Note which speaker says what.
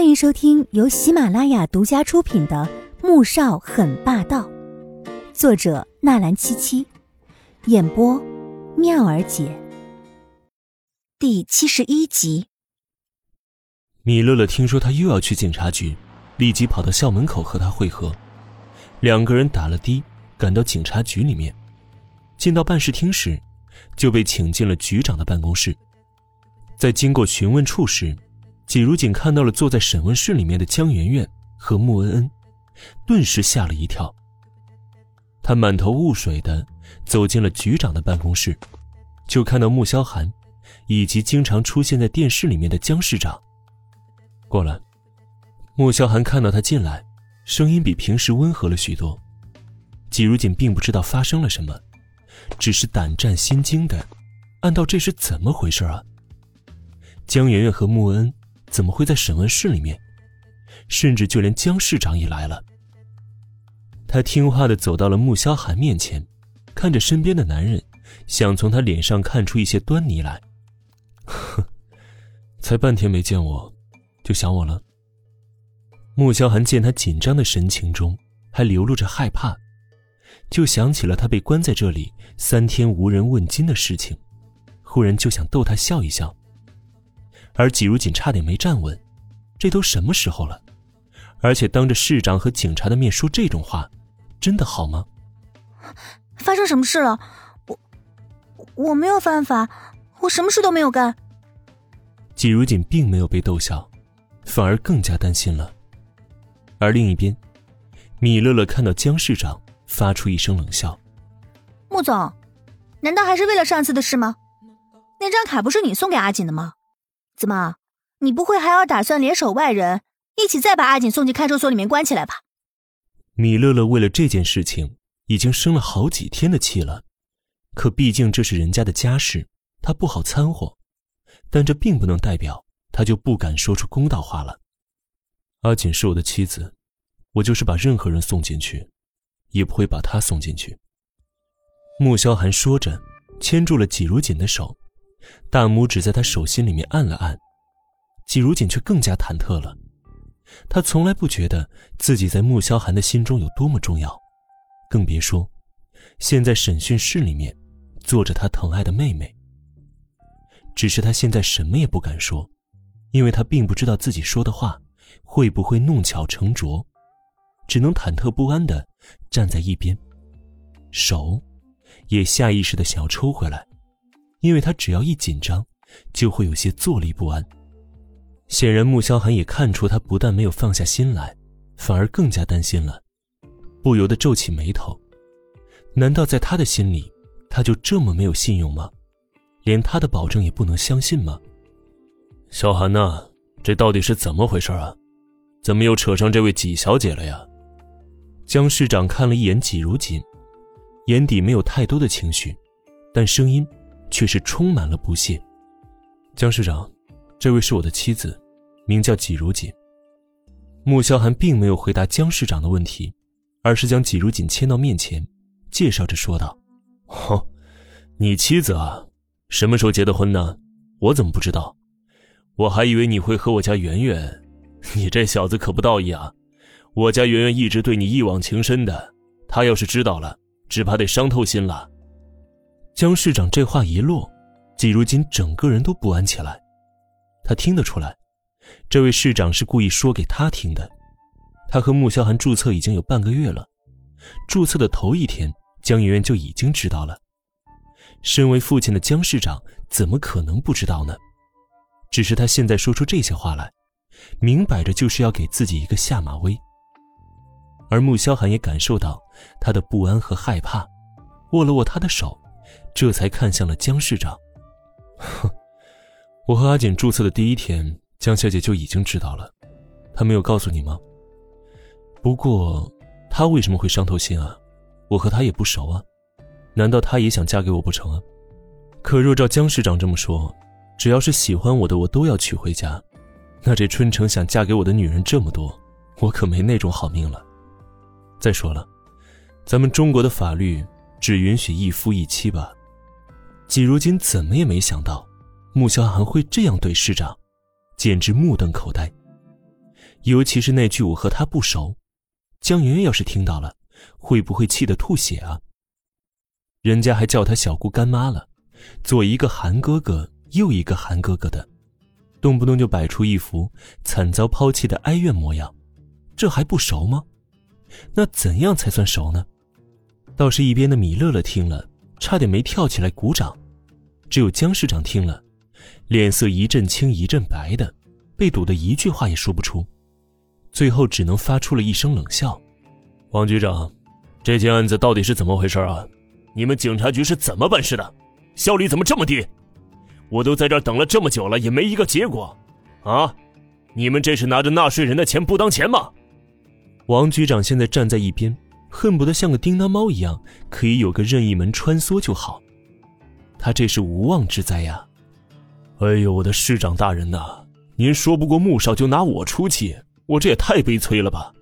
Speaker 1: 欢迎收听由喜马拉雅独家出品的《穆少很霸道》，作者纳兰七七，演播妙儿姐。第七十一集。
Speaker 2: 米乐乐听说他又要去警察局，立即跑到校门口和他会合。两个人打了的，赶到警察局里面。进到办事厅时，就被请进了局长的办公室。在经过询问处时。季如锦看到了坐在审问室里面的江媛媛和穆恩恩，顿时吓了一跳。他满头雾水的走进了局长的办公室，就看到穆萧寒，以及经常出现在电视里面的江市长。过来，穆萧寒看到他进来，声音比平时温和了许多。季如锦并不知道发生了什么，只是胆战心惊的，暗道这是怎么回事啊？江媛媛和穆恩。怎么会在审问室里面？甚至就连江市长也来了。他听话的走到了穆萧寒面前，看着身边的男人，想从他脸上看出一些端倪来。哼，才半天没见我，就想我了。穆萧寒见他紧张的神情中还流露着害怕，就想起了他被关在这里三天无人问津的事情，忽然就想逗他笑一笑。而季如锦差点没站稳，这都什么时候了？而且当着市长和警察的面说这种话，真的好吗？
Speaker 3: 发生什么事了？我我没有犯法，我什么事都没有干。
Speaker 2: 季如锦并没有被逗笑，反而更加担心了。而另一边，米乐乐看到江市长，发出一声冷笑：“
Speaker 3: 穆总，难道还是为了上次的事吗？那张卡不是你送给阿锦的吗？”怎么，你不会还要打算联手外人，一起再把阿锦送进看守所里面关起来吧？
Speaker 2: 米乐乐为了这件事情已经生了好几天的气了，可毕竟这是人家的家事，他不好掺和。但这并不能代表他就不敢说出公道话了。阿锦是我的妻子，我就是把任何人送进去，也不会把她送进去。穆萧寒说着，牵住了季如锦的手。大拇指在他手心里面按了按，季如锦却更加忐忑了。他从来不觉得自己在穆萧寒的心中有多么重要，更别说现在审讯室里面坐着他疼爱的妹妹。只是他现在什么也不敢说，因为他并不知道自己说的话会不会弄巧成拙，只能忐忑不安的站在一边，手也下意识的想要抽回来。因为他只要一紧张，就会有些坐立不安。显然，穆萧寒也看出他不但没有放下心来，反而更加担心了，不由得皱起眉头。难道在他的心里，他就这么没有信用吗？连他的保证也不能相信吗？萧寒呐，这到底是怎么回事啊？怎么又扯上这位纪小姐了呀？江市长看了一眼纪如锦，眼底没有太多的情绪，但声音。却是充满了不屑。江市长，这位是我的妻子，名叫纪如锦。穆萧寒并没有回答江市长的问题，而是将纪如锦牵到面前，介绍着说道：“哦，你妻子啊，什么时候结的婚呢？我怎么不知道？我还以为你会和我家圆圆。你这小子可不道义啊！我家圆圆一直对你一往情深的，她要是知道了，只怕得伤透心了。”江市长这话一落，季如锦整个人都不安起来。他听得出来，这位市长是故意说给他听的。他和穆萧寒注册已经有半个月了，注册的头一天，江媛媛就已经知道了。身为父亲的江市长怎么可能不知道呢？只是他现在说出这些话来，明摆着就是要给自己一个下马威。而穆萧寒也感受到他的不安和害怕，握了握他的手。这才看向了江市长。哼，我和阿锦注册的第一天，江小姐就已经知道了，她没有告诉你吗？不过，她为什么会伤透心啊？我和她也不熟啊，难道她也想嫁给我不成啊？可若照江市长这么说，只要是喜欢我的，我都要娶回家，那这春城想嫁给我的女人这么多，我可没那种好命了。再说了，咱们中国的法律只允许一夫一妻吧？季如今怎么也没想到，穆萧寒会这样对市长，简直目瞪口呆。尤其是那句“我和他不熟”，江媛媛要是听到了，会不会气得吐血啊？人家还叫他小姑干妈了，左一个韩哥哥，右一个韩哥哥的，动不动就摆出一副惨遭抛弃的哀怨模样，这还不熟吗？那怎样才算熟呢？倒是一边的米乐乐听了，差点没跳起来鼓掌。只有江市长听了，脸色一阵青一阵白的，被堵得一句话也说不出，最后只能发出了一声冷笑：“王局长，这件案子到底是怎么回事啊？你们警察局是怎么办事的？效率怎么这么低？我都在这儿等了这么久了，也没一个结果，啊？你们这是拿着纳税人的钱不当钱吗？”王局长现在站在一边，恨不得像个叮当猫一样，可以有个任意门穿梭就好。他这是无妄之灾呀！哎呦，我的市长大人呐，您说不过穆少就拿我出气，我这也太悲催了吧！